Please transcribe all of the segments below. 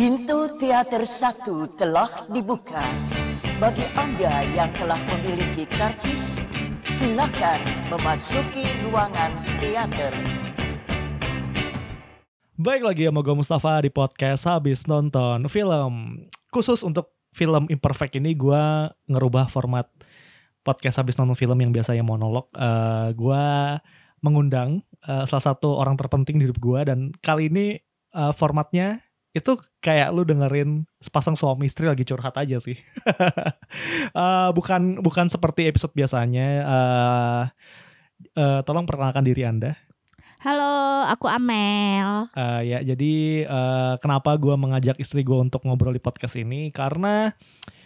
Pintu teater satu telah dibuka. Bagi Anda yang telah memiliki karcis, silakan memasuki ruangan teater. Baik lagi sama gue Mustafa di podcast habis nonton film. Khusus untuk film Imperfect ini gue ngerubah format podcast habis nonton film yang biasanya monolog. Uh, gue mengundang uh, salah satu orang terpenting di hidup gue dan kali ini uh, formatnya itu kayak lu dengerin sepasang suami istri lagi curhat aja sih. uh, bukan bukan seperti episode biasanya. Uh, uh, tolong perkenalkan diri anda. Halo, aku Amel. Uh, ya, jadi uh, kenapa gue mengajak istri gue untuk ngobrol di podcast ini? Karena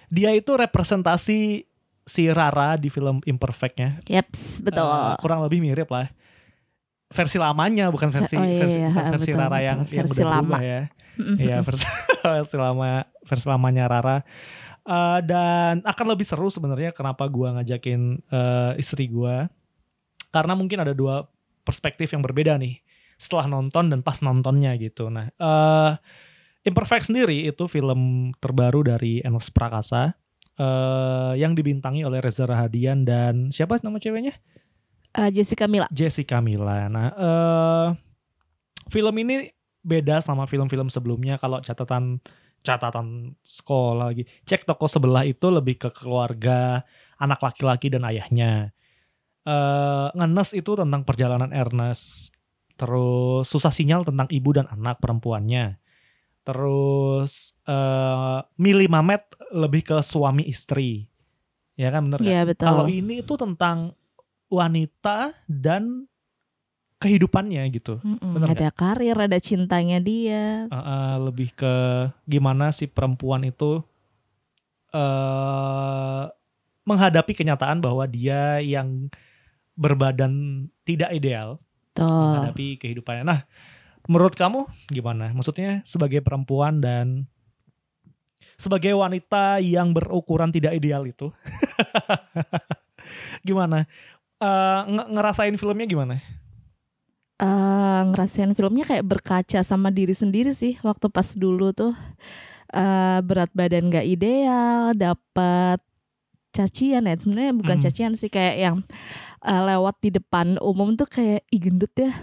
dia itu representasi si Rara di film Imperfectnya. Yaps, betul. Uh, kurang lebih mirip lah. Versi lamanya, bukan versi Oh, iya, versi, iya, bukan versi betul, Rara betul. yang yang Versi udah lama. berubah ya. Iya versi, versi lama versi lamanya Rara. Eh, dan akan lebih seru sebenarnya kenapa gua ngajakin eh, istri gua karena mungkin ada dua perspektif yang berbeda nih setelah nonton dan pas nontonnya gitu. Nah, eh Imperfect sendiri itu film terbaru dari Enos Prakasa eh yang dibintangi oleh Reza Rahadian dan siapa nama ceweknya? Eh, Jessica Mila. Jessica Mila. Nah, eh film ini beda sama film-film sebelumnya kalau catatan catatan sekolah lagi. Cek toko sebelah itu lebih ke keluarga, anak laki-laki dan ayahnya. Eh ngenes itu tentang perjalanan Ernest. Terus susah sinyal tentang ibu dan anak perempuannya. Terus eh Mili Mamet lebih ke suami istri. Ya kan bener kan? Iya, betul. Kalau ini itu tentang wanita dan kehidupannya gitu. Mm-mm, bener ada karir, ada cintanya dia. Uh, uh, lebih ke gimana si perempuan itu uh, menghadapi kenyataan bahwa dia yang berbadan tidak ideal Tuh. menghadapi kehidupannya. Nah, menurut kamu gimana? Maksudnya sebagai perempuan dan sebagai wanita yang berukuran tidak ideal itu, gimana? Eh, nge- ngerasain filmnya gimana? eh ngerasain filmnya kayak berkaca sama diri sendiri sih waktu pas dulu tuh eh berat badan gak ideal dapat cacian ya sebenarnya bukan Hmm. cacian sih kayak yang eh, lewat di depan umum tuh kayak ih gendut ya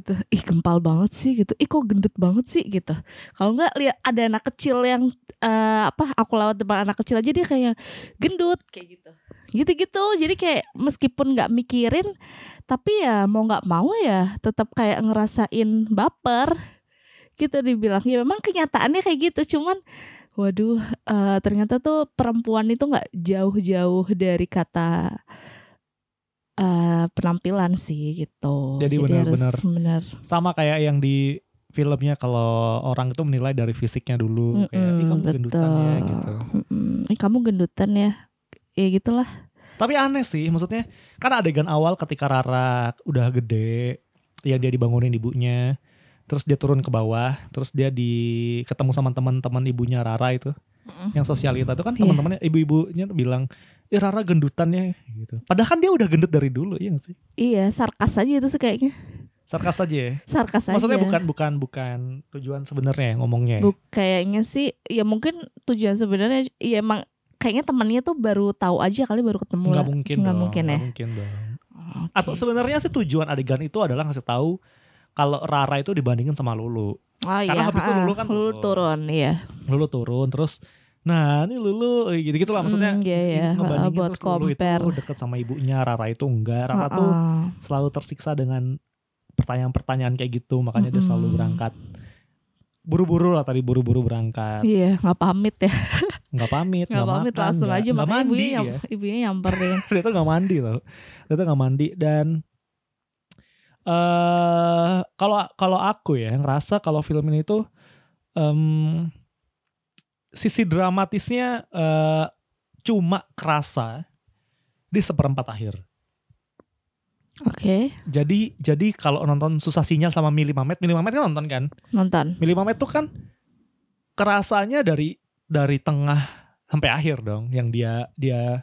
gitu. Ih gempal banget sih gitu. Ih kok gendut banget sih gitu. Kalau nggak lihat ada anak kecil yang eh, apa aku lewat depan anak kecil aja dia kayak gendut. Kayak gitu. Gitu-gitu. Jadi kayak meskipun nggak mikirin tapi ya mau nggak mau ya tetap kayak ngerasain baper. Gitu dibilang. Ya memang kenyataannya kayak gitu. Cuman waduh eh, ternyata tuh perempuan itu nggak jauh-jauh dari kata eh, penampilan sih gitu Jadi harus benar-benar benar sama kayak yang di filmnya kalau orang itu menilai dari fisiknya dulu kayak ih kamu Mm-mm, gendutan ya betul. gitu. Mm-mm. Ih, kamu gendutan ya ya gitulah Tapi aneh sih, maksudnya kan adegan awal ketika Rara udah gede, yang dia dibangunin ibunya, terus dia turun ke bawah, terus dia di ketemu sama teman-teman ibunya Rara itu, yang sosialita itu kan Iya. teman-temannya ibu-ibunya bilang, "Ih Rara gendutan ya," gitu. Padahal kan dia udah gendut dari dulu, iya gak sih? iya sarkas aja itu sih kayaknya Sarkas aja ya. sarkas aja Maksudnya bukan bukan bukan tujuan sebenarnya ya ngomongnya. ya? Bu, kayaknya sih ya mungkin tujuan sebenarnya ya emang kayaknya temannya tuh baru tahu aja kali baru ketemu lah. mungkin dong. mungkin ya? nggak mungkin dong. Oke. Atau sebenarnya sih tujuan adegan itu adalah ngasih tahu kalau Rara itu dibandingin sama Lulu. oh, karena iya, habis itu ah, Lulu kan Lulu turun. iya Lulu turun terus nah ini Lulu gitu-gitu lah maksudnya Hmm, iya, iya. ngebandingin Buat terus Lulu compare. itu deket sama ibunya Rara itu enggak Rara tuh Heeh. selalu tersiksa dengan pertanyaan-pertanyaan kayak gitu makanya dia selalu Mm-mm. berangkat buru-buru lah tadi buru-buru berangkat iya nggak pamit ya nggak pamit nggak pamit makan, langsung nggak- aja nggak makanya mandi ibunya ya. ibunya nyamperin dia tuh nggak mandi loh dia tuh nggak mandi dan eh kalau kalau aku ya ngerasa kalau film ini tuh em, sisi dramatisnya eh, cuma kerasa di seperempat akhir. oke Jadi jadi kalau nonton susah sinyal sama Mili Mamet, Mili Mamet kan nonton kan? nonton Mili Mamet tuh kan kerasanya dari dari tengah sampai akhir dong yang dia dia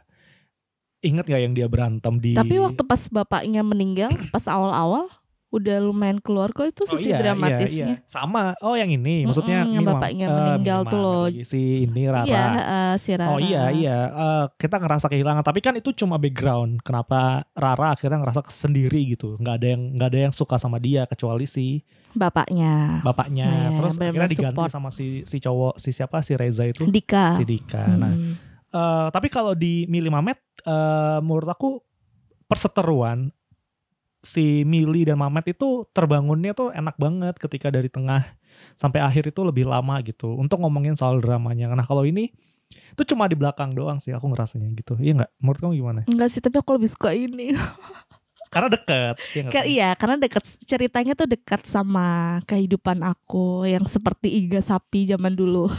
Ingat gak yang dia berantem di Tapi waktu pas bapaknya meninggal, pas awal-awal udah lumayan keluar kok itu Oh sisi iya, iya, dramatisnya. iya. Sama. Oh yang ini, maksudnya yang Mini bapaknya eh, meninggal tuh loh. Si ini Rara. Iya, eh, si Rara. Oh iya iya, Eh, kita ngerasa kehilangan. Tapi kan itu cuma background. Kenapa Rara akhirnya ngerasa sendiri gitu? Nggak ada yang nggak ada yang suka sama dia kecuali si Bapaknya. bapaknya. Iya, Terus akhirnya diganti support. sama si si cowok si siapa si Reza itu. Dika. Si Dika. Nah, Eh, tapi kalau di Mili Mamet, eh, menurut aku perseteruan si Mili dan Mamet itu terbangunnya tuh enak banget ketika dari tengah sampai akhir itu lebih lama gitu untuk ngomongin soal dramanya. Nah kalau ini itu cuma di belakang doang sih aku ngerasanya gitu. Iya nggak? Menurut kamu gimana? Enggak sih, tapi aku lebih suka ini. Karena. Iya Ka- sih? iya, karena dekat ceritanya tuh dekat sama kehidupan aku yang seperti iga sapi zaman dulu.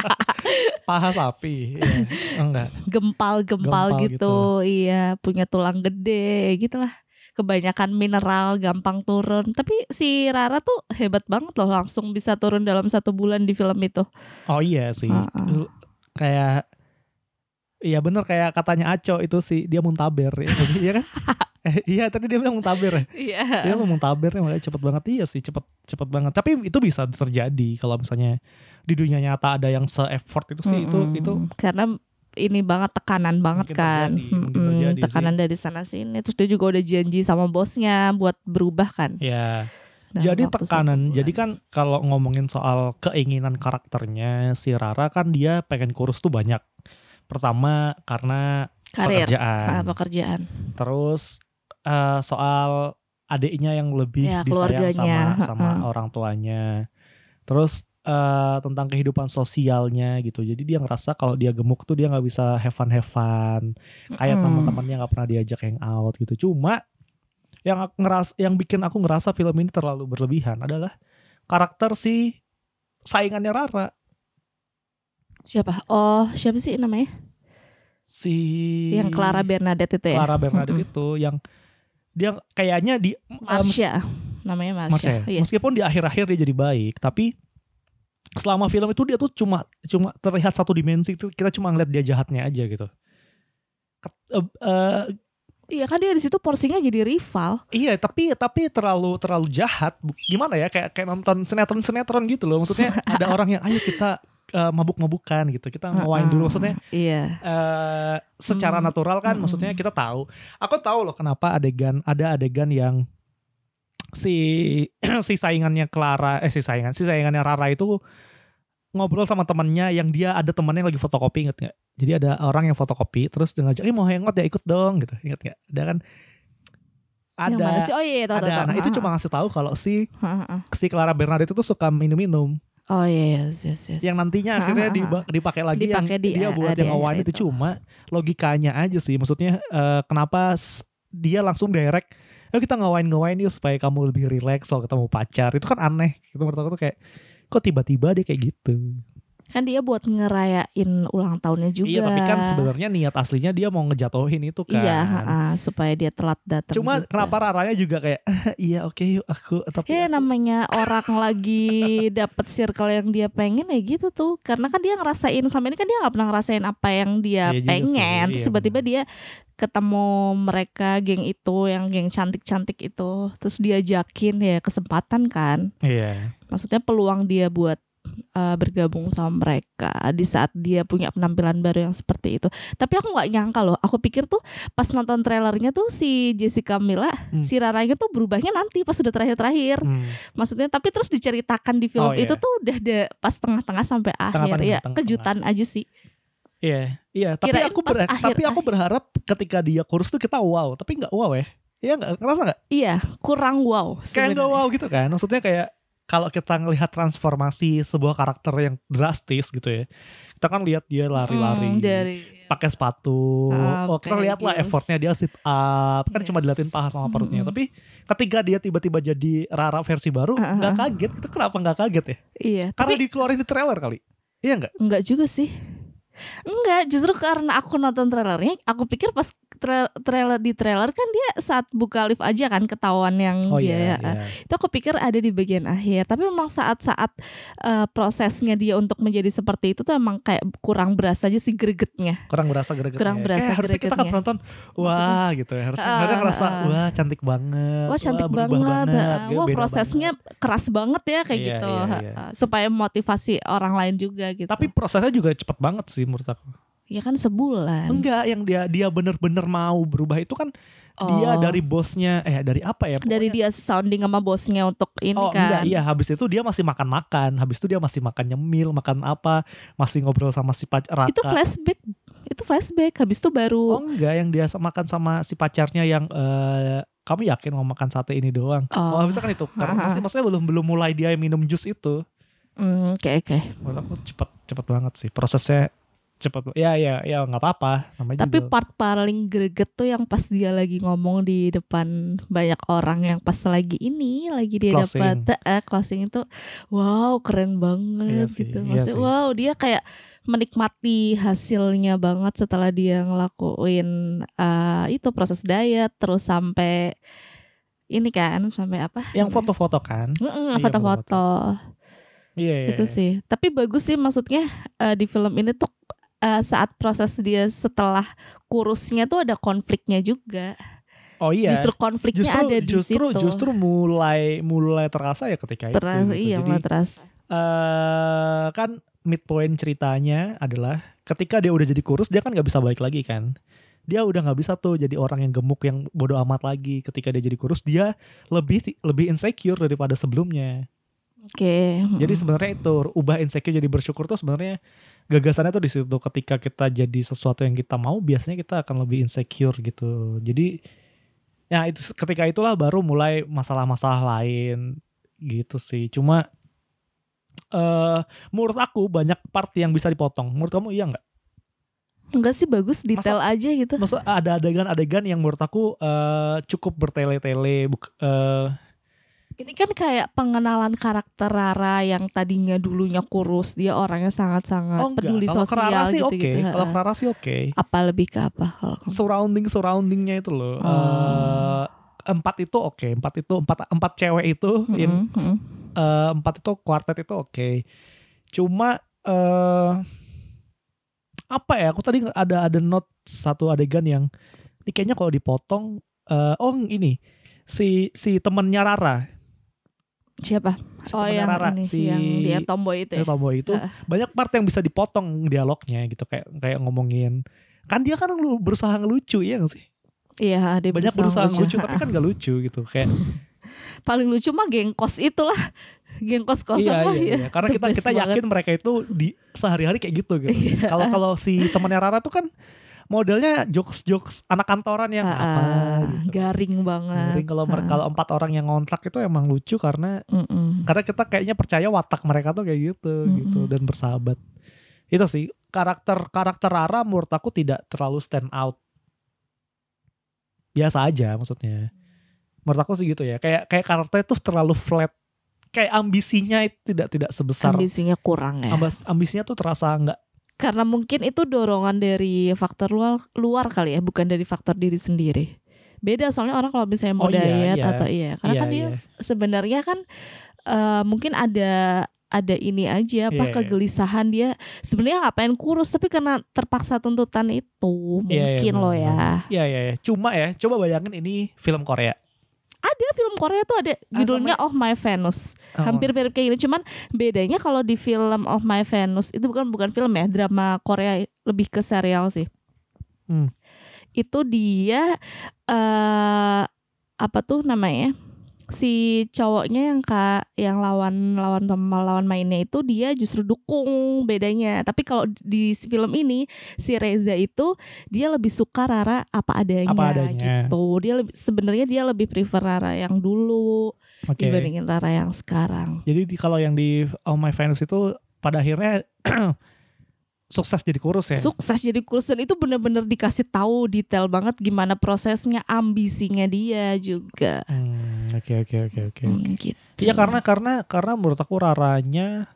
Paha sapi. Iya. Enggak. Gempal-gempal Gempal gitu. Iya, punya tulang gede gitulah. Kebanyakan mineral gampang turun. Tapi si Rara tuh hebat banget loh langsung bisa turun dalam satu bulan di film itu. Oh iya sih. Heeh. Kayak Iya bener kayak katanya Aco itu sih dia muntaber ya. Iya kan? Eh, iya tadi dia bilang muntaber ya. Iya. Dia ngomong taber ya, makanya cepet banget iya sih cepet cepet banget. Tapi itu bisa terjadi kalau misalnya di dunia nyata ada yang se-effort itu sih itu Mm-mm. itu karena ini banget tekanan banget Mungkin kan. terjadi, mungkin Mm-mm, terjadi tekanan dari sana sini. Terus dia juga udah janji sama bosnya buat berubah kan. ya. Jadi tekanan. Jadi kan kalau ngomongin soal keinginan karakternya si Rara kan dia pengen kurus tuh banyak. Pertama karena karir, pekerjaan. ah, pekerjaan. Terus eh, soal adiknya yang lebih Ya, disayang sama sama ha-ha. orang tuanya. Terus eh, tentang kehidupan sosialnya gitu. Jadi dia ngerasa kalau dia gemuk tuh dia nggak bisa have fun have fun. Kayak Mm-mm. teman-temannya nggak pernah diajak hangout gitu. Cuma yang aku ngeras yang bikin aku ngerasa film ini terlalu berlebihan adalah karakter si saingannya Rara Siapa? Oh, siapa sih namanya? si Yang Clara Bernadette itu ya? Clara Bernadette itu yang dia kayaknya di Marsha. Namanya Marsha. Marsha. Yes. Meskipun di akhir-akhir dia jadi baik, tapi selama film itu dia tuh cuma cuma terlihat satu dimensi itu kita cuma ngeliat dia jahatnya aja gitu. Eh, eh, Iya kan dia di situ porsinya jadi rival. iya, tapi tapi terlalu terlalu jahat. Gimana ya kayak kayak nonton sinetron-sinetron gitu loh. Maksudnya ada orang yang ayo kita eh, mabuk-mabukan gitu. Kita ngewain dulu maksudnya Iya. eh secara Hmm. natural kan Hmm. maksudnya kita tahu. Aku tahu loh kenapa adegan ada adegan yang si si saingannya Clara eh si saingan si saingannya Rara itu ngobrol sama temannya yang dia ada temannya yang lagi fotokopi inget nggak? Jadi ada orang yang fotokopi terus dia ngajak, "Eh mau hangout ya ikut dong" gitu. Ingat nggak? Ada kan ada Yang mana sih? Oh iya, tahu ada tahu. nah tahu. itu cuma ngasih tahu kalau si Ah, ah, ah. si Clara Bernadette itu suka minum-minum Oh iya, yes, yes, yes. yang nantinya Ha, akhirnya ha, ha. dipakai lagi Dipakai yang di- dia buat yang awan itu itu. cuma logikanya aja sih maksudnya eh, kenapa dia langsung direct Ayo kita ngawain-ngawain yuk supaya kamu lebih rileks kalau ketemu pacar itu kan aneh gitu menurut aku tuh kayak kok tiba-tiba dia kayak gitu Kan dia buat ngerayain ulang tahunnya juga. iya tapi kan sebenarnya niat aslinya dia mau ngejatohin itu kan Iya, ha, supaya dia telat datang. cuma juga. kenapa raranya juga kayak iya oke yuk aku tapi Ya aku- namanya orang lagi dapet circle yang dia pengen ya gitu tuh Karena kan dia ngerasain Selama ini kan dia gak pernah ngerasain apa yang dia Iya pengen sih, Terus iya tiba-tiba dia ketemu mereka geng itu Yang geng cantik-cantik itu Terus diajakin ya kesempatan kan iya Maksudnya peluang dia buat uh, bergabung sama mereka Di saat dia punya penampilan baru yang seperti itu Tapi aku gak nyangka loh Aku pikir tuh pas nonton trailernya tuh si Jessica Mila Hmm. Si Raranya tuh berubahnya nanti pas sudah terakhir-terakhir Hmm. maksudnya tapi terus diceritakan di film Oh, iya. itu tuh udah ada pas tengah-tengah sampai akhir Tengah-tengah, ya tengah-tengah. kejutan aja sih Iya, iya. Tapi Kirain aku ber- akhir- tapi aku berharap ketika dia kurus tuh kita wow, tapi nggak wow ya. Iya nggak ngerasa nggak? iya kurang wow Kayak sebenarnya. nggak wow gitu kan? Maksudnya kayak kalau kita ngelihat transformasi sebuah karakter yang drastis gitu ya, kita kan lihat dia lari-lari, Hmm, dari pakai sepatu, Ah, oh kita lihat lah effortnya dia sit up, kan cuma Yes. diliatin paha sama perutnya. Mm-mm. Tapi ketika dia tiba-tiba jadi Rara versi baru, Ah, ah, nggak ah. kaget. Itu kenapa nggak kaget ya? iya Karena tapi dikeluarin di trailer kali. Iya nggak? enggak juga sih enggak justru karena aku nonton trailernya aku pikir pas tra- trailer di trailer kan dia saat buka lift aja kan ketahuan yang Oh dia iya, ya. iya. itu aku pikir ada di bagian akhir tapi memang saat-saat eh, prosesnya dia untuk menjadi seperti itu tuh emang kayak kurang berasa aja sih gregetnya kurang berasa gregetnya. Kurang berasa Kayak harusnya kita kan penonton wah gitu ya. Harusnya Ah, mereka ngerasa ah. wah cantik banget. wah cantik berubah banget, banget. ah, kayak wah prosesnya keras banget ya kayak Iya, gitu iya, ha, iya. ha. supaya motivasi orang lain juga gitu Tapi prosesnya juga cepet banget sih menurut aku. Ya kan sebulan Enggak, yang dia dia bener-bener mau berubah itu kan dia Oh. dari bosnya eh dari apa ya? dari Pokoknya- dia sounding sama bosnya untuk ini oh kan enggak, iya habis itu dia masih makan-makan, habis itu dia masih makan nyemil, makan apa, masih ngobrol sama si pacar Raka. itu flashback itu flashback habis itu baru Oh enggak, yang dia makan sama si pacarnya yang eh kamu yakin mau makan sate ini doang? Oh, Oh. habisnya kan itu. Karena Ha, ha. masih maksudnya belum belum mulai dia minum jus itu. Hmm, oke oke Menurut aku cepet cepet banget sih prosesnya cepet. Ya ya ya nggak apa-apa. Namanya Tapi juga- part paling greget tuh yang pas dia lagi ngomong di depan banyak orang yang pas lagi ini lagi dia dapat eh, closing itu wow keren banget Iya sih, gitu. iya Maksudnya sih. wow dia kayak menikmati hasilnya banget setelah dia ngelakuin eh, itu proses diet terus sampai ini kan sampai apa? yang foto-foto kan? Mm-mm, Iya, foto-foto Iya iya. itu iya. sih. Tapi bagus sih maksudnya eh, di film ini tuh eh, saat proses dia setelah kurusnya tuh ada konfliknya juga. Oh iya. Justru konfliknya justru ada di justru situ. justru mulai mulai terasa ya ketika terasa itu. gitu. iya Jadi terasa. eh kan midpoint ceritanya adalah ketika dia udah jadi kurus dia kan nggak bisa balik lagi kan. Dia udah nggak bisa tuh jadi orang yang gemuk yang bodoh amat lagi. Ketika dia jadi kurus dia lebih lebih insecure daripada sebelumnya. Oke. Jadi mm. sebenarnya itu ubah insecure jadi bersyukur tuh sebenarnya gagasannya tuh di situ. Ketika kita jadi sesuatu yang kita mau, biasanya kita akan lebih insecure gitu. Jadi ya itu ketika itulah baru mulai masalah-masalah lain gitu sih. Cuma eh menurut aku banyak part yang bisa dipotong. Menurut kamu iya nggak? enggak sih bagus detail aja gitu. Maksud ada adegan-adegan yang menurut aku eh cukup bertele-tele. Eh, Ini kan kayak pengenalan karakter Rara yang tadinya dulunya kurus, dia orangnya sangat-sangat oh enggak. peduli Kalau sosial sih oke. gitu-gitu. Kalau ha. Clara sih oke. Apa lebih ke apa kalau surrounding surroundingnya itu loh. Oh. Eh, empat itu oke, empat itu empat empat cewek itu, in- Mm-mm, mm-mm. eh, empat itu kuartet itu oke. Cuma eh apa ya? Aku tadi ada ada note satu adegan yang ini kayaknya kalau dipotong, eh, oh ini si si temennya Rara, Siapa? si Oh yang Rara, ini si yang dia tomboy itu ya. tomboy itu Heeh. banyak part yang bisa dipotong dialognya gitu kayak kayak ngomongin kan dia kan lu berusaha ngelucu ya nggak sih Iya, dia banyak berusaha ngelucu tapi kan gak lucu gitu kayak paling lucu mah gengkos itulah gengkos kosan iya, lah iya, ya iya. karena kita kita yakin mereka itu di sehari-hari kayak gitu gitu Iya. kalau kalau si temannya Rara tuh kan modelnya jokes jokes anak kantoran yang Ah, apa gitu. garing banget. Jadi kalau Ah. kalau empat orang yang ngontrak itu emang lucu karena Mm-mm. karena kita kayaknya percaya watak mereka tuh kayak gitu Mm-mm. gitu dan bersahabat. Itu sih karakter karakter Rara menurut aku tidak terlalu stand out. Biasa aja maksudnya. Menurut aku sih gitu ya kayak kayak karakternya tuh terlalu flat. Kayak ambisinya itu tidak tidak sebesar. Ambisinya kurang ya. Ambas ambisinya tuh terasa nggak karena mungkin itu dorongan dari faktor luar luar kali ya bukan dari faktor diri sendiri beda soalnya orang kalau misalnya mau Oh iya, diet iya. atau iya karena iya, kan dia iya. sebenarnya kan eh, mungkin ada ada ini aja apa Iya, iya. kegelisahan dia sebenarnya ngapain kurus tapi karena terpaksa tuntutan itu Iya, iya, mungkin loh benar, ya Iya iya iya. Cuma ya, coba bayangin ini film Korea. Ada film Korea tuh ada Ah, judulnya Oh My Venus Oh. hampir mirip kayak gini cuman bedanya kalau di film Of My Venus itu bukan bukan film ya drama Korea lebih ke serial sih Hmm. itu dia eh apa tuh namanya si cowoknya yang kak yang lawan lawan lawan mainnya itu dia justru dukung bedanya tapi kalau di film ini si Reza itu dia lebih suka Rara apa adanya, Apa adanya. gitu dia lebih sebenarnya dia lebih prefer Rara yang dulu Oke. dibandingin Rara yang sekarang Jadi di, kalau yang di Oh My Venus itu pada akhirnya sukses jadi kurus ya. sukses jadi kurus dan itu bener-bener dikasih tahu detail banget gimana prosesnya ambisinya dia juga Hmm, Oke oke oke oke. Hmm, gitu Iya karena karena karena menurut aku Raranya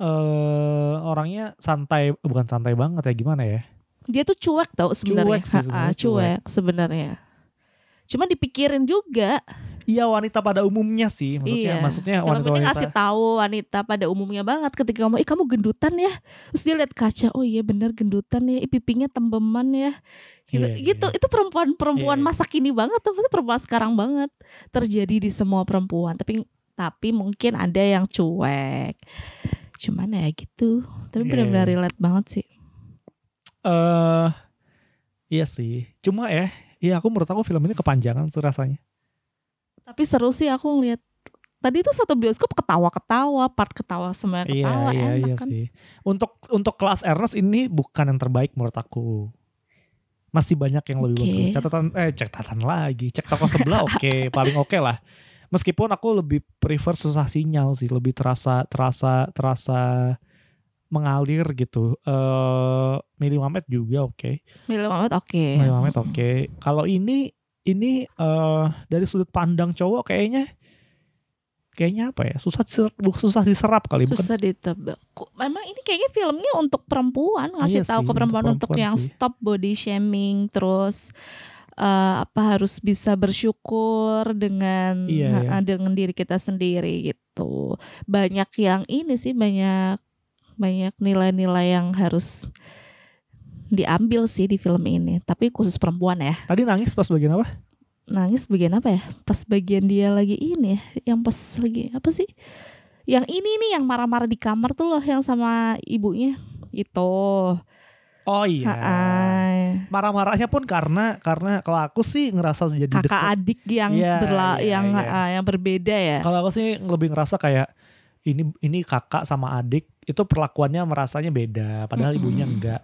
eh orangnya santai bukan santai banget ya gimana ya? dia tuh cuek tau sebenarnya. Cuek sih sebenarnya, cuek sebenarnya. Cuma dipikirin juga. Iya wanita pada umumnya sih maksudnya Iya. maksudnya Film ini wanita-wanita ngasih tahu wanita pada umumnya banget ketika kamu, ih kamu gendutan ya. Terus dia lihat kaca, oh iya bener gendutan ya, ih pipinya tembeman ya. Gitu, Iya, gitu. itu perempuan-perempuan Iya. masa kini banget, tuh, maksudnya perempuan sekarang banget terjadi di semua perempuan. Tapi tapi mungkin ada yang cuek. Cuman ya gitu. Tapi Iya, benar-benar iya. relate banget sih. eh iya sih cuma ya iya aku menurut aku film ini kepanjangan tuh rasanya Tapi seru sih aku ngeliat Tadi tuh satu bioskop ketawa-ketawa, part ketawa semuanya iya ketawa iya enak iya kan. sih. Untuk untuk kelas Ernest ini bukan yang terbaik menurut aku. Masih banyak yang lebih Oke. bagus. Catatan eh catatan lagi. Cek toko sebelah oke paling oke lah. Meskipun aku lebih prefer susah sinyal sih. Lebih terasa terasa terasa mengalir gitu. Eh Mili Mamet juga oke. Mila Muhammad oke. Mili Mamet oke. Kalau ini ini eh dari sudut pandang cowok kayaknya kayaknya apa ya susah diserap, susah diserap kali bukan Susah ditebak. Kok- Memang ini kayaknya filmnya untuk perempuan ngasih Iya tahu sih, ke untuk perempuan untuk, perempuan yang sih. stop body shaming terus eh, apa harus bisa bersyukur dengan Iya, iya. dengan diri kita sendiri gitu. Banyak yang ini sih banyak banyak nilai-nilai yang harus diambil sih di film ini. Tapi khusus perempuan ya. tadi nangis pas bagian apa nangis bagian apa ya? Pas bagian dia lagi ini ya, yang pas lagi apa sih? Yang ini nih yang marah-marah di kamar tuh loh yang sama ibunya. Itu. oh iya marah-marahnya pun karena karena kalau aku sih ngerasa jadi Kakak dekat. adik yang Iya, berla iya, yang iya. ha-ha, yang berbeda ya. Kalau aku sih lebih ngerasa kayak ini ini kakak sama adik itu perlakuannya merasanya beda, padahal Mm-mm. ibunya enggak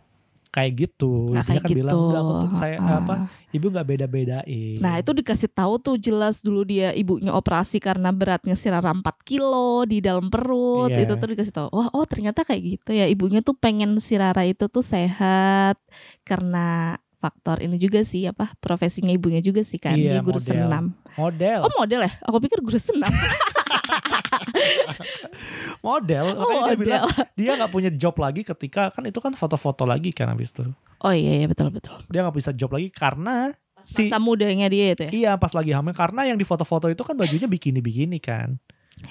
kayak gitu. Ibunya kayak kan gitu. bilang enggak aku tuh saya Ha-ha. apa ibu nggak beda-bedain. Nah itu dikasih tahu tuh jelas dulu dia ibunya operasi karena beratnya Sirara 4 kilo di dalam perut Iya. itu tuh dikasih tahu wah oh ternyata kayak gitu ya ibunya tuh pengen Sirara itu tuh sehat karena faktor ini juga sih apa profesinya ibunya juga sih kan Iya, dia guru model. senam model, oh model ya aku pikir guru senam model. oh Makanya dia bilang model dia nggak punya job lagi ketika kan itu kan foto-foto lagi kan habis itu. oh iya iya betul betul Dia nggak bisa job lagi karena si masa mudanya dia itu ya iya pas lagi hamil karena yang di foto-foto itu kan bajunya bikini-bikini kan.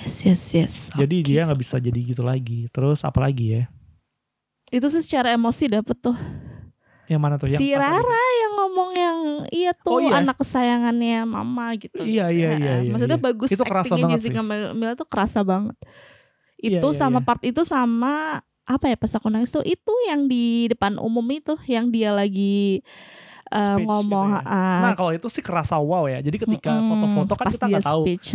yes yes yes Jadi Oke. dia nggak bisa jadi gitu lagi. Terus apa lagi ya? itu sih secara emosi dapet tuh Yang mana tuh? Yang si Rara adegan- yang ngomong yang iya tuh Oh, iya. anak kesayangannya mama gitu. Iya, iya, iya, Heeh. iya, Maksudnya iya. bagus Itu kerasa banget Jessica Mila tuh kerasa banget. Iya, Itu iya, sama iya. part itu sama apa ya pas aku nangis tuh itu yang di depan umum itu yang dia lagi eh, Speech ngomong gitu ya. ah, Nah kalau itu sih kerasa wow ya. Jadi ketika foto-foto kan pas kita nggak tahu, speech,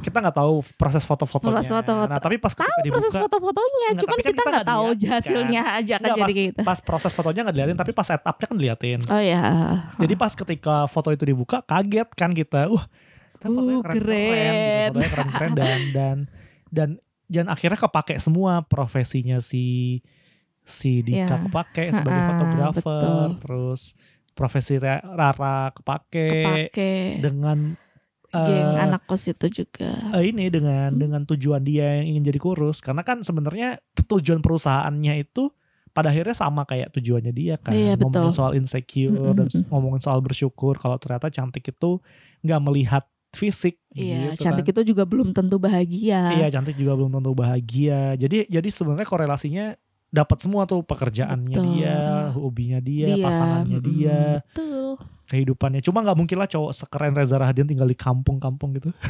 kita nggak tahu proses foto-fotonya. Proses foto-foto. Nah tapi pas tahu dibuka, proses foto-fotonya cuman kan kita nggak tahu dilihat, kan? hasilnya aja kan Nggak, jadi pas, gitu pas proses fotonya nggak diliatin, tapi pas setupnya kan diliatin. oh ya Jadi pas ketika foto itu dibuka, kaget kan kita. Wah, ternyata fotonya Uh, keren-keren, keren. gitu. fotonya keren-keren dan dan dan dan akhirnya kepake semua profesinya si si Dika Ya. kepake sebagai fotografer, betul. terus profesi Ra- Rara kepake, kepake dengan geng eh, anak kos itu juga eh, ini dengan Hmm. dengan tujuan dia yang ingin jadi kurus karena kan sebenarnya tujuan perusahaannya itu pada akhirnya sama kayak tujuannya dia kan Iya, ngomongin betul. soal insecure dan s- Mm-mm. ngomongin soal bersyukur kalau ternyata cantik itu nggak melihat fisik Iya, gitu cantik kan. itu juga belum tentu bahagia. iya cantik juga belum tentu bahagia jadi jadi sebenarnya korelasinya dapat semua tuh pekerjaannya Betul. dia hobinya dia, Dia, pasangannya dia Betul. Kehidupannya cuma nggak mungkin lah cowok sekeren Reza Rahadian tinggal di kampung-kampung gitu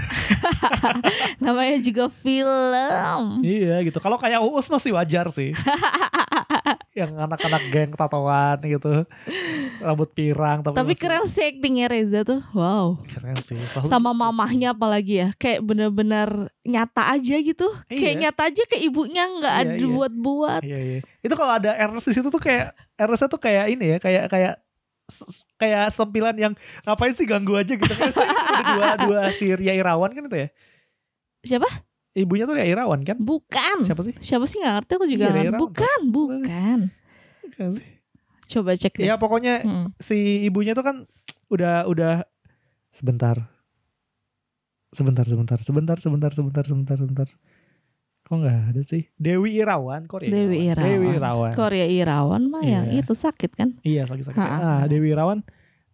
Namanya juga film. Iya gitu. Kalau kayak Uus masih wajar sih. yang anak-anak geng tatoan gitu. Rambut pirang tapi, Tapi masih- keren sih actingnya Reza tuh. Wow. Keren sih. Selalu Sama mamahnya apalagi ya. Kayak bener-bener nyata aja gitu. Iya. Kayak nyata aja kayak ibunya nggak Iya, ada iya. buat-buat. Iya, iya. Itu kalau ada Ernest di situ tuh kayak Ernest tuh kayak ini ya, kayak kayak kayak sempilan yang ngapain sih ganggu aja gitu. Ada dua dua si Ria Irawan kan itu ya. Siapa? Ibunya tuh Ria Irawan kan? Bukan. Siapa sih? Siapa sih nggak ngerti aku juga. Iya, Rera. bukan, bukan. Bukan sih. Coba cek deh. Ya pokoknya Hmm. si ibunya tuh kan udah udah sebentar sebentar sebentar sebentar sebentar sebentar sebentar sebentar Kok nggak ada sih? Dewi Irawan, Korea. Dewi Irawan. Dewi Irawan. Korea Irawan mah yang Iya. itu sakit kan? Iya, sakit-sakit. Ha-ha. Nah, Dewi Irawan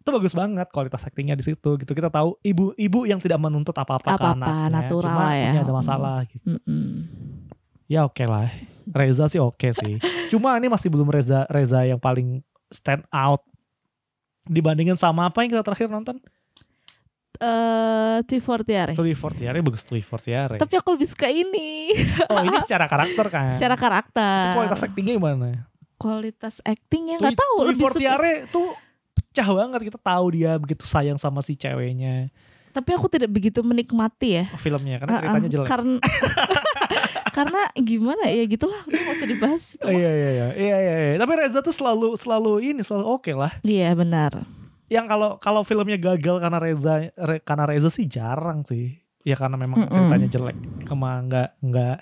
itu bagus banget kualitas aktingnya di situ gitu. Kita tahu ibu-ibu yang tidak menuntut apa-apa ke Apa-apa, anaknya. natural Cuma ya. ini ada masalah gitu. Mm-mm. Ya oke lah. Reza sih oke sih. Cuma ini masih belum Reza Reza yang paling stand out dibandingin sama apa yang kita terakhir nonton? Eh, Tui Fortiare. Tui Fortiare bagus Tui Fortiare. Tapi aku lebih suka ini Oh ini secara karakter kan. secara karakter. kualitas aktingnya gimana? Kualitas actingnya Tui, nggak tahu Tui lebih suka. Fortiare tuh pecah banget kita tahu dia begitu sayang sama si ceweknya Tapi aku tidak begitu menikmati ya. oh, filmnya karena Uh-uh, ceritanya jelek. Karena karena gimana ya gitulah udah nggak usah dibahas itu iya iya iya iya iya. iya. Tapi Reza tuh selalu selalu ini selalu oke lah. Iya benar. Yang kalau kalau filmnya gagal karena Reza re- karena Reza sih jarang sih. Ya karena memang Mm-mm. ceritanya jelek. Kema nggak nggak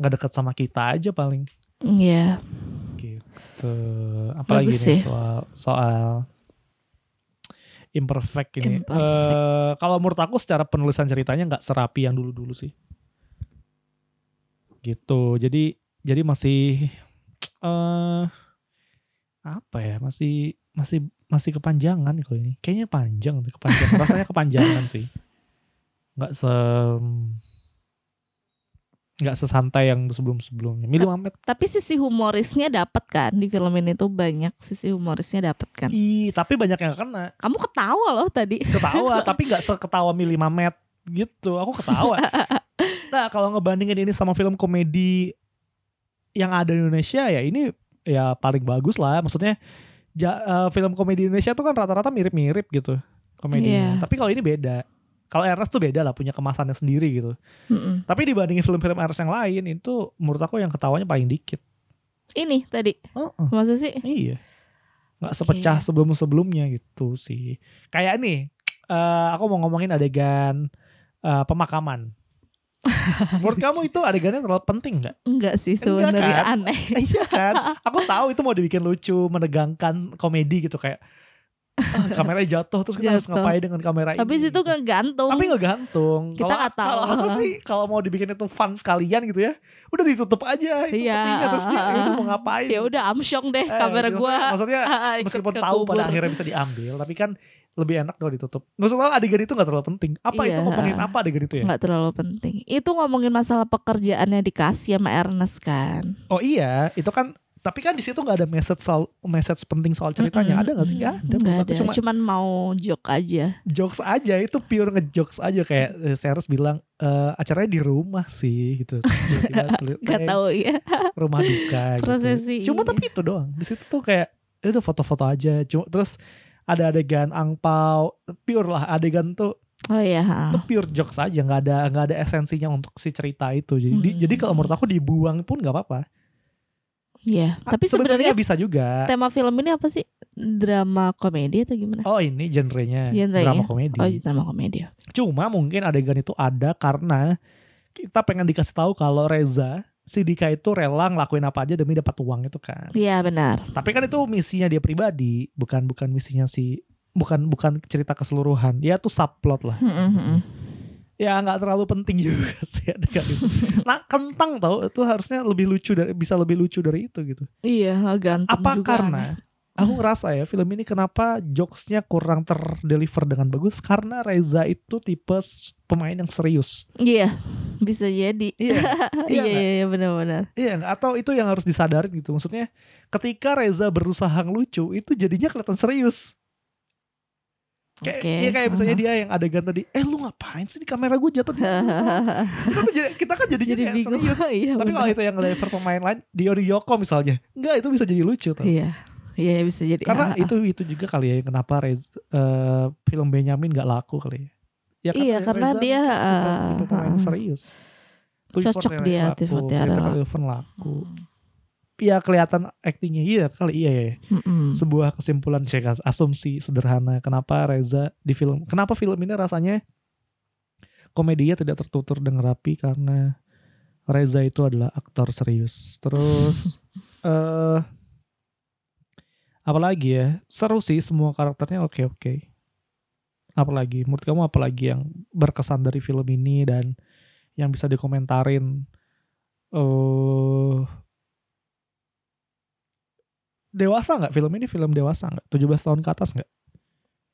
nggak dekat sama kita aja paling Iya. gitu. Apalagi Bagus nih sih. soal soal imperfect ini. Imperfect. Eh, kalau menurut aku secara penulisan ceritanya nggak serapi yang dulu-dulu sih. Gitu. Jadi jadi masih eh apa ya? Masih masih masih kepanjangan kalau ini. Kayaknya panjang, kepanjangan. Rasanya kepanjangan sih. Nggak se nggak sesantai yang sebelum-sebelumnya. Mili Mamet Tapi sisi humorisnya dapat kan di film ini tuh banyak sisi humorisnya dapat kan. Ih, tapi banyak yang kena. Kamu ketawa loh tadi. Ketawa, tapi nggak seketawa Mili Mamet gitu. Aku ketawa. Nah, kalau ngebandingin ini sama film komedi yang ada di Indonesia ya ini ya paling bagus lah. Maksudnya ja- eh, film komedi Indonesia tuh kan rata-rata mirip-mirip gitu komedinya. Iya. Tapi kalau ini beda. Kalau Ernest tuh beda lah, punya kemasannya sendiri gitu. Mm-mm. Tapi dibandingin film-film Ernest yang lain itu menurut aku yang ketawanya paling dikit. Ini tadi Heeh. masa sih? Iya. Nggak sepecah sebelum-sebelumnya gitu sih. Kayak nih, eh, aku mau ngomongin adegan eh, pemakaman. Menurut kamu itu adegannya terlalu penting nggak? Enggak sih sebenarnya kan? aneh. iya kan? Aku tahu itu mau dibikin lucu, menegangkan komedi gitu kayak ah, kameranya jatuh terus kita harus Jatuh. ngapain dengan kamera Tapi ini? situ gitu. ngegantung. Tapi nggak gantung. Kita Kalau- nggak tahu. Kalau aku sih kalau mau dibikin itu fun sekalian gitu ya, udah ditutup aja itu Iya. petinya terus dia "Ya mau ngapain? ya udah amsyong deh Eh, kamera maksudnya- gua. Maksudnya Ikut meskipun ke tahu pada akhirnya bisa diambil tapi kan lebih enak kalau ditutup maksud lo adegan itu gak terlalu penting apa itu Iya. ngomongin apa adegan itu ya nggak terlalu penting. Itu ngomongin masalah pekerjaannya dikasih sama Ernest kan. oh iya itu kan tapi kan di situ nggak ada message soal message penting soal ceritanya ada gak sih nggak ada Nggak aku ada. cuma Cuman mau joke aja. jokes aja itu pure ngejokes aja kayak eh, Seres bilang eh, acaranya di rumah sih gitu Tiba-tiba tulis- Gak kayak tahu ya. rumah duka gitu. Prosesi. cuma tapi itu doang di situ tuh kayak itu foto-foto aja cuma terus ada adegan angpau pure lah adegan tuh Oh iya. itu pure jokes aja nggak ada nggak ada esensinya untuk si cerita itu jadi di- Hmm. jadi kalau menurut aku dibuang pun nggak apa-apa Iya. Ah, Tapi sebenarnya bisa juga tema film ini apa sih? Drama komedi atau gimana? oh ini genrenya Genrenya. drama komedi Oh, drama komedi. cuma mungkin adegan itu ada karena kita pengen dikasih tahu kalau Reza si Dika itu rela ngelakuin apa aja demi dapat uang itu kan. Iya benar. tapi kan itu misinya dia pribadi bukan bukan misinya si bukan bukan cerita keseluruhan. Ya tuh subplot lah. Mm, mm, mm. ya nggak terlalu penting juga sih adegan itu nah kentang tau itu harusnya lebih lucu dari bisa lebih lucu dari itu gitu. Iya, gantung apa juga karena aneh. aku ngerasa ya film ini kenapa jokesnya kurang terdeliver dengan bagus? Karena Reza itu tipe pemain yang serius. Iya, bisa jadi. iya Iya, nggak? iya, iya benar-benar. iya atau itu yang harus disadarin gitu maksudnya ketika Reza berusaha ngelucu itu jadinya kelihatan serius Kayak, Oke. iya kayak misalnya Aha. dia yang adegan tadi, eh lu ngapain sih di kamera gue jatuh kita, tuh jadi, kita kan jadinya jadi kayak bingung. serius. Iya, Tapi kalau itu yang lever pemain lain, Dion Yoko misalnya, enggak itu bisa jadi lucu tuh. Iya. Iya, bisa jadi. Karena Ah, itu itu juga kali ya kenapa Rez, eh, film Benyamin nggak laku kali ya. Ya Iya, karena Reza dia, tipe- eh, tipe pemain uh, serius. Cocok dia, Tui Fortiere Peter laku. Laku. Iya kelihatan aktingnya iya kali iya ya. Mm-mm. Sebuah kesimpulan sih asumsi sederhana kenapa Reza di film kenapa film ini rasanya komedinya tidak tertutur dengan rapi karena Reza itu adalah aktor serius. Terus eh apalagi ya seru sih semua karakternya oke oke. Apalagi menurut kamu apalagi yang berkesan dari film ini dan yang bisa dikomentarin Oh. Dewasa nggak film ini film dewasa nggak? 17 tahun ke atas nggak?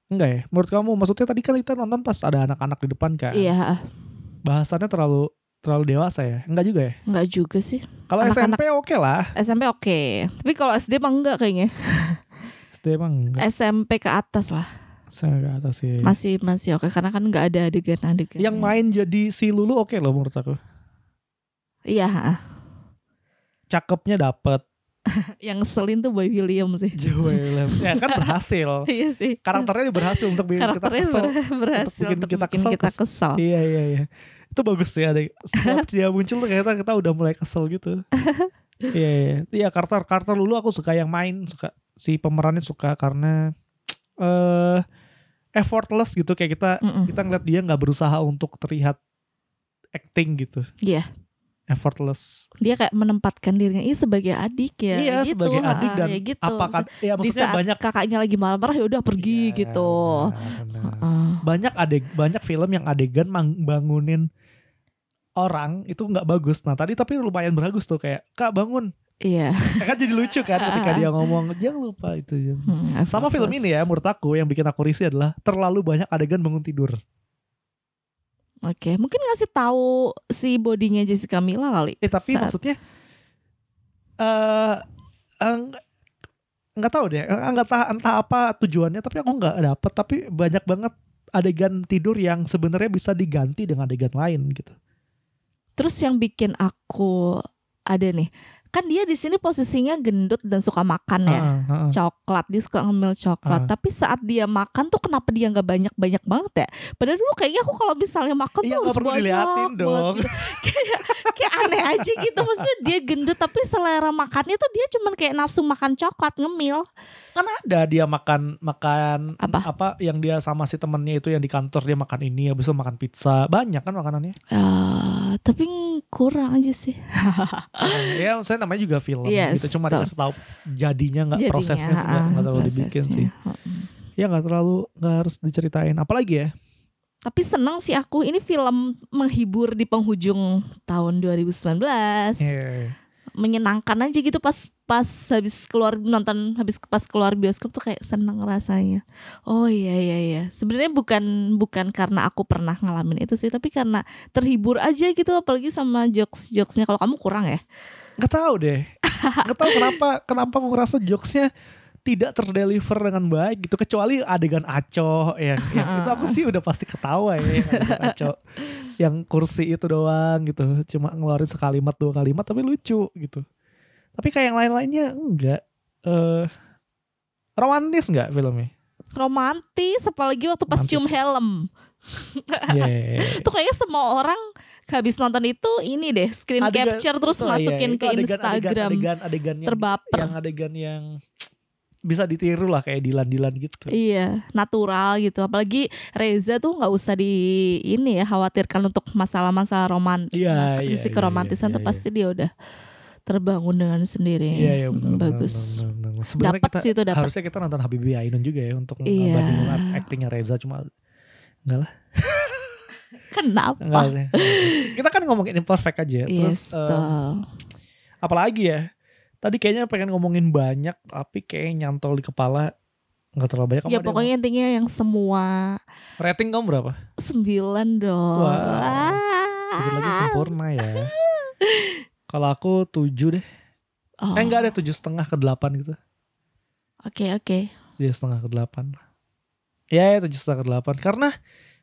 Enggak ya? Menurut kamu maksudnya tadi kan kita nonton pas ada anak-anak di depan kan? Iya, Bahasannya terlalu terlalu dewasa ya? Enggak juga ya? nggak juga sih. Kalau SMP oke lah. SMP oke, tapi kalau SD mah enggak kayaknya. SD emang enggak. SMP ke atas lah, Saya ke atas sih. masih masih oke karena kan nggak ada adegan-adegan. Yang main jadi si Lulu oke loh menurut aku. Iya. Cakepnya dapet. yang ngeselin tuh Boy William sih. Joey Williams. ya kan berhasil. iya sih. Karakternya berhasil untuk bikin kita Karakternya kesel. ber- berhasil bikin untuk kita bikin kesel, kita kes- kesel. Iya iya iya. Itu bagus sih ada setiap dia muncul tuh kita kita udah mulai kesel gitu. Iya iya. Iya karakter karakter Lulu aku suka yang main suka si pemerannya suka karena eh effortless gitu kayak kita Mm-mm. kita ngeliat dia nggak berusaha untuk terlihat acting gitu. Iya. Effortless. Dia kayak menempatkan dirinya ini sebagai adik ya. iya gitu, sebagai ha, adik dan ya gitu. apakah ya di maksudnya saat banyak kakaknya lagi marah-marah ya udah pergi Iya, gitu. benar, benar. Heeh. banyak adeg banyak film yang adegan mang- bangunin orang itu nggak bagus. Nah tadi tapi lumayan bagus tuh kayak kak bangun. Iya. kan jadi lucu kan ketika dia ngomong jangan lupa itu. Hmm, Sama film ini ya menurut aku yang bikin aku risih adalah terlalu banyak adegan bangun tidur. Oke, mungkin ngasih tahu si bodinya Jessica Mila kali. Eh tapi Saat- maksudnya eh eng- nggak tahu deh Eh, nggak tahu entah apa tujuannya tapi aku nggak dapet tapi banyak banget adegan tidur yang sebenarnya bisa diganti dengan adegan lain gitu. Terus yang bikin aku ada nih, kan dia di sini posisinya gendut dan suka makan ya. Heeh, heeh. coklat dia suka ngemil coklat Ah. tapi saat dia makan tuh kenapa dia nggak banyak banyak banget ya padahal dulu kayaknya aku kalau misalnya makan Iya tuh harus banyak diliatin banget dong. gitu. kayak kayak aneh aja gitu maksudnya dia gendut tapi selera makannya tuh dia cuman kayak nafsu makan coklat ngemil Kan ada dia makan makan Apa? yang dia sama si temennya itu yang di kantor dia makan ini habis itu makan pizza banyak kan makanannya. Eh, tapi kurang aja sih ya saya namanya juga film Yes, gitu cuma dikasih tahu jadinya nggak prosesnya nggak nggak terlalu dibikin sih. Ya nggak terlalu nggak harus diceritain. Apalagi ya? Tapi seneng sih aku. Ini film menghibur di penghujung tahun 2019 Iya. menyenangkan aja gitu pas pas habis keluar nonton habis pas keluar bioskop tuh kayak seneng rasanya. Oh iya iya iya. Sebenarnya bukan bukan karena aku pernah ngalamin itu sih tapi karena terhibur aja gitu apalagi sama jokes jokesnya kalau kamu kurang ya? Nggak tahu deh. Nggak tahu kenapa kenapa aku ngerasa jokesnya tidak terdeliver dengan baik gitu kecuali adegan aco yang, yang itu aku sih udah pasti ketawa ya yang adegan aco. Yang kursi itu doang gitu cuma ngeluarin sekalimat dua kalimat tapi lucu gitu. Tapi kayak yang lain-lainnya enggak. Eh romantis nggak filmnya? Romantis apalagi waktu pas Romantis. cium helm. Iya, iya, iya. itu kayaknya semua orang habis nonton itu ini deh screen Adegan- capture terus itu iya, masukin itu ke adegan- Instagram. adegan, adegan yang, terbaper. yang adegan yang bisa ditiru lah kayak Dilan-Dilan gitu Iya, natural gitu. Apalagi Reza tuh nggak usah di ini ya khawatirkan untuk masalah-masalah romantis. Iya, iya, sisi iya, keromantisan iya, tuh iya. pasti dia udah terbangun dengan sendiri. Iya iya benar benar, Bagus. Dapat kita sih itu dapat. harusnya kita nonton Habibie Ainun juga ya untuk Iya. aktingnya Reza cuma enggak lah Kenapa? enggak sih, kita kan ngomongin imperfect aja terus Yes, eh, betul. apalagi ya tadi kayaknya pengen ngomongin banyak tapi kayak nyantol di kepala nggak terlalu banyak. Ya ada yang pokoknya intinya yang semua rating kamu berapa? Sembilan dong. Wow. Wah. Dikit lagi sempurna ya. Kalau aku tujuh deh. Oh, eh enggak ada tujuh setengah ke delapan gitu. Oke oke. tujuh setengah ke delapan. Ya ya, tujuh setengah ke delapan. Karena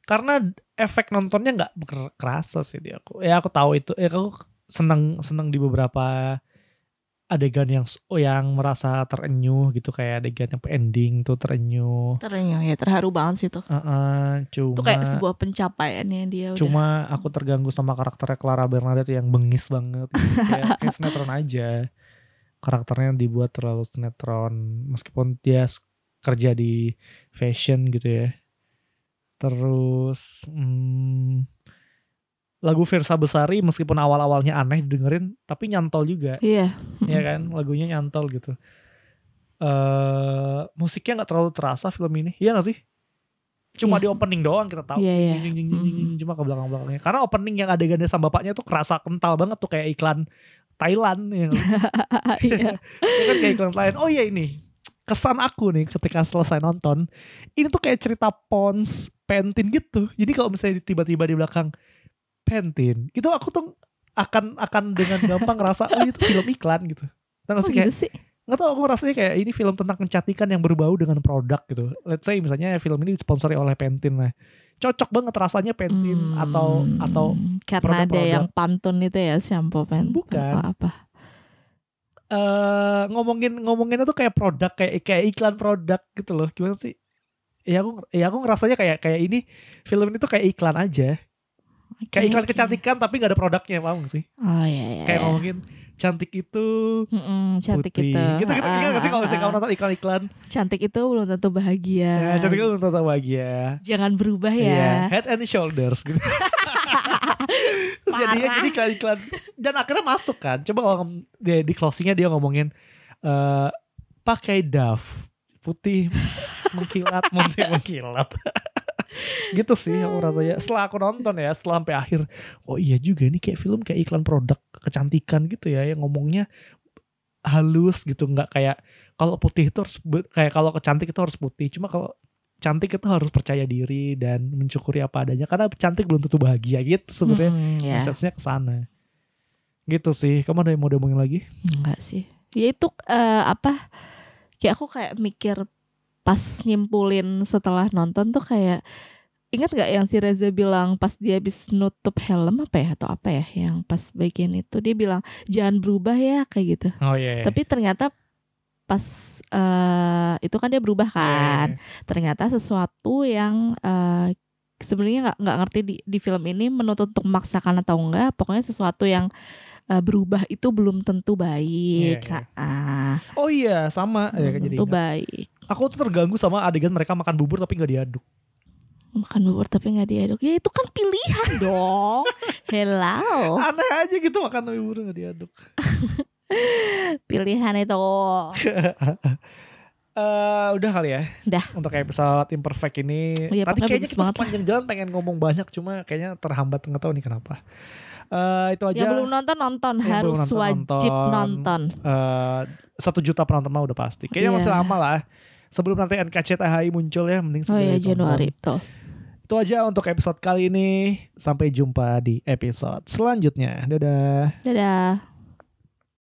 karena efek nontonnya nggak ker- kerasa sih di aku. Ya aku tahu itu. Ya aku seneng seneng di beberapa adegan yang oh, yang merasa terenyuh gitu kayak adegan yang ending tuh terenyuh Ternyata ya terharu banget sih tuh. Heeh, cuma Itu kayak sebuah pencapaiannya dia udah. cuma aku terganggu sama karakternya Clara Bernadette yang bengis banget gitu. kayak, kayak sinetron aja karakternya dibuat terlalu sinetron meskipun dia kerja di fashion gitu ya terus hmm, lagu Versa Besari meskipun awal-awalnya aneh dengerin tapi nyantol juga Iya. ya kan lagunya nyantol gitu eh musiknya nggak terlalu terasa film ini iya gak sih Cuma Iya. di opening doang kita tahu. Iya, iya. Jing, jing, jing, jing, jing, Mm. Cuma ke belakang-belakangnya. Karena opening yang adegannya sama bapaknya tuh kerasa kental banget tuh kayak iklan Thailand. Ya, Iya. Ya kan kayak iklan Thailand. Oh iya ini. Kesan aku nih ketika selesai nonton. Ini tuh kayak cerita Pons Pantene gitu. Jadi kalau misalnya tiba-tiba di belakang Pantene. Itu aku tuh akan akan dengan gampang ngerasa oh itu film iklan gitu. Tahu gak Oh sih kayak gitu sih. nggak tahu aku rasanya kayak ini film tentang kecantikan yang berbau dengan produk gitu. Let's say misalnya film ini disponsori oleh Pantene lah. Cocok banget rasanya Pantene atau Hmm, atau karena ada produk-produk. yang pantun itu ya shampoo pen Bukan. apa, apa. eh ngomongin ngomonginnya tuh kayak produk kayak kayak iklan produk gitu loh. Gimana sih? Ya aku ya aku ngerasanya kayak kayak ini film ini tuh kayak iklan aja. Kayak iklan kecantikan tapi nggak ada produknya, paham gak sih? oh iya iya Kayak iya. ngomongin cantik itu Mm-mm, cantik putih. itu Gitu gitu. Ah, Ingat gak sih kalau misalnya kamu nonton iklan-iklan? cantik itu belum tentu bahagia Ya, cantik itu tentu bahagia. jangan berubah ya head and shoulders gitu. Terus jadinya jadi iklan iklan dan akhirnya masuk kan. Coba kalau di, di closingnya dia ngomongin eh pakai Dove putih mengkilat putih mengkilat. gitu sih aku rasanya. Setelah aku nonton ya, setelah sampai akhir, oh iya juga ini kayak film kayak iklan produk kecantikan gitu ya yang ngomongnya halus gitu nggak kayak kalau putih itu harus kayak kalau kecantik itu harus putih cuma kalau cantik itu harus percaya diri dan mensyukuri apa adanya karena cantik belum tentu bahagia gitu sebenarnya. Mm, ya message-nya ke sana. Gitu sih. Kamu ada yang mau diomongin lagi? Enggak sih. Ya itu eh, apa kayak aku kayak mikir pas nyimpulin setelah nonton tuh kayak ingat nggak yang si Reza bilang pas dia habis nutup helm apa ya atau apa ya yang pas bagian itu dia bilang jangan berubah ya kayak gitu. Oh iya tapi ternyata pas eh, itu kan dia berubah Iya, kan. ternyata sesuatu yang eh, sebenarnya nggak nggak ngerti di di film ini menuntut untuk memaksakan atau enggak pokoknya sesuatu yang eh, berubah itu belum tentu baik Iya, iya. Ah, oh iya sama. Ya kan belum jadi tentu ingat. baik aku tuh terganggu sama adegan mereka makan bubur tapi nggak diaduk makan bubur tapi nggak diaduk ya itu kan pilihan dong hello aneh aja gitu makan bubur nggak diaduk pilihan itu Eh, udah kali ya. Udah. Untuk episode imperfect ini. Iya, Tadi kayaknya kita sepanjang jalan pengen ngomong banyak cuma kayaknya terhambat nggak tahu nih kenapa. Eh itu aja. yang belum nonton nonton Yang belum harus nonton, wajib nonton. nonton eh, satu juta penonton mah udah pasti. Kayaknya Iya. masih lama lah. Sebelum nanti NKCTHI muncul ya, mending oh ya ditonton. Januari betul Itu aja untuk episode kali ini. Sampai jumpa di episode selanjutnya. Dadah. dadah